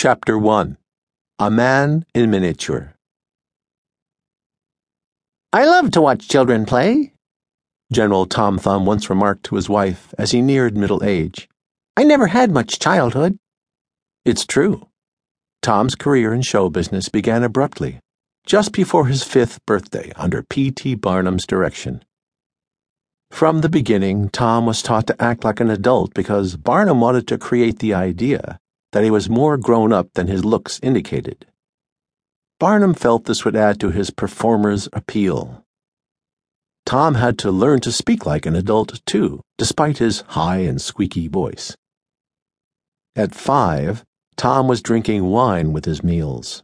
Chapter 1 A Man in Miniature I love to watch children play, General Tom Thumb once remarked to his wife as he neared middle age. I never had much childhood. It's true. Tom's career in show business began abruptly, just before his fifth birthday under P.T. Barnum's direction. From the beginning, Tom was taught to act like an adult because Barnum wanted to create the idea that he was more grown up than his looks indicated. Barnum felt this would add to his performer's appeal. Tom had to learn to speak like an adult, too, despite his high and squeaky voice. At five, Tom was drinking wine with his meals.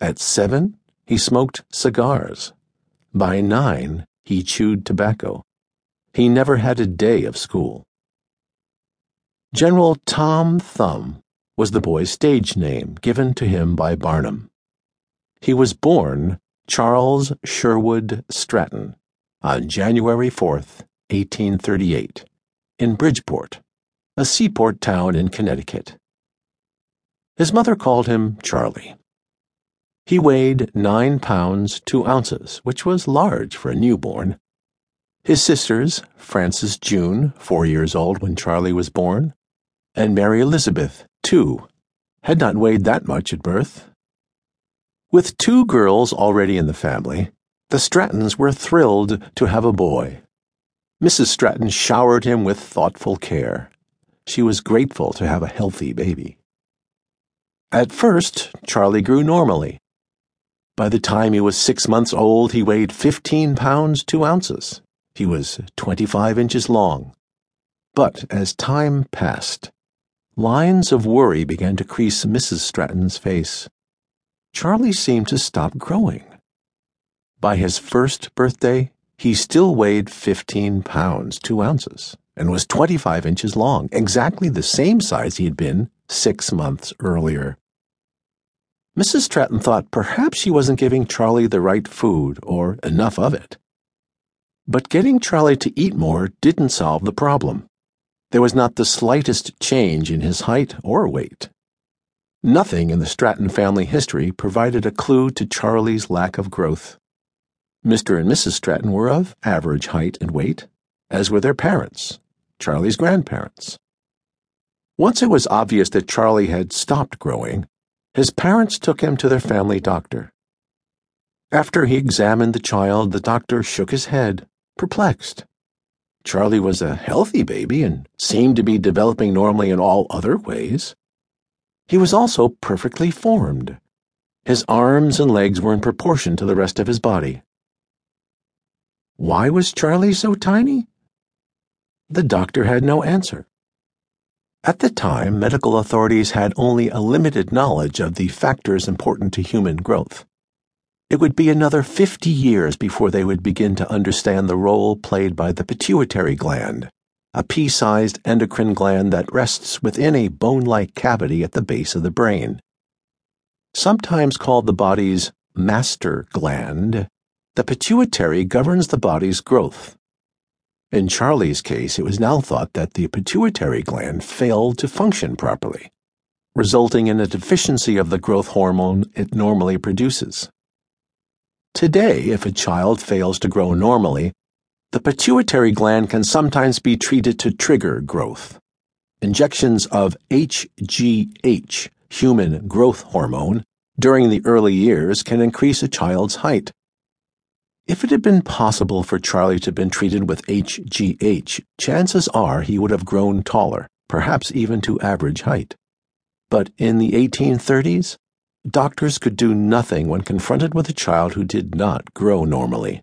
At seven, he smoked cigars. By nine, he chewed tobacco. He never had a day of school. General Tom Thumb was the boy's stage name given to him by Barnum. He was born Charles Sherwood Stratton on January 4th, 1838, in Bridgeport, a seaport town in Connecticut. His mother called him Charlie. He weighed nine pounds two ounces, which was large for a newborn. His sisters, Frances June, four years old when Charlie was born, and Mary Elizabeth, two, had not weighed that much at birth. With two girls already in the family, the Strattons were thrilled to have a boy. Mrs. Stratton showered him with thoughtful care. She was grateful to have a healthy baby. At first, Charlie grew normally. By the time he was six months old, he weighed 15 pounds 2 ounces. He was 25 inches long. But as time passed, Lines of worry began to crease Mrs. Stratton's face. Charlie seemed to stop growing. By his first birthday, he still weighed 15 pounds 2 ounces and was 25 inches long, exactly the same size he had been six months earlier. Mrs. Stratton thought perhaps she wasn't giving Charlie the right food or enough of it. But getting Charlie to eat more didn't solve the problem. There was not the slightest change in his height or weight. Nothing in the Stratton family history provided a clue to Charlie's lack of growth. Mr. and Mrs. Stratton were of average height and weight, as were their parents, Charlie's grandparents. Once it was obvious that Charlie had stopped growing, his parents took him to their family doctor. After he examined the child, the doctor shook his head, perplexed. Charlie was a healthy baby and seemed to be developing normally in all other ways. He was also perfectly formed. His arms and legs were in proportion to the rest of his body. Why was Charlie so tiny? The doctor had no answer. At the time, medical authorities had only a limited knowledge of the factors important to human growth. It would be another 50 years before they would begin to understand the role played by the pituitary gland, a pea sized endocrine gland that rests within a bone like cavity at the base of the brain. Sometimes called the body's master gland, the pituitary governs the body's growth. In Charlie's case, it was now thought that the pituitary gland failed to function properly, resulting in a deficiency of the growth hormone it normally produces. Today, if a child fails to grow normally, the pituitary gland can sometimes be treated to trigger growth. Injections of HGH, human growth hormone, during the early years can increase a child's height. If it had been possible for Charlie to have been treated with HGH, chances are he would have grown taller, perhaps even to average height. But in the 1830s, Doctors could do nothing when confronted with a child who did not grow normally.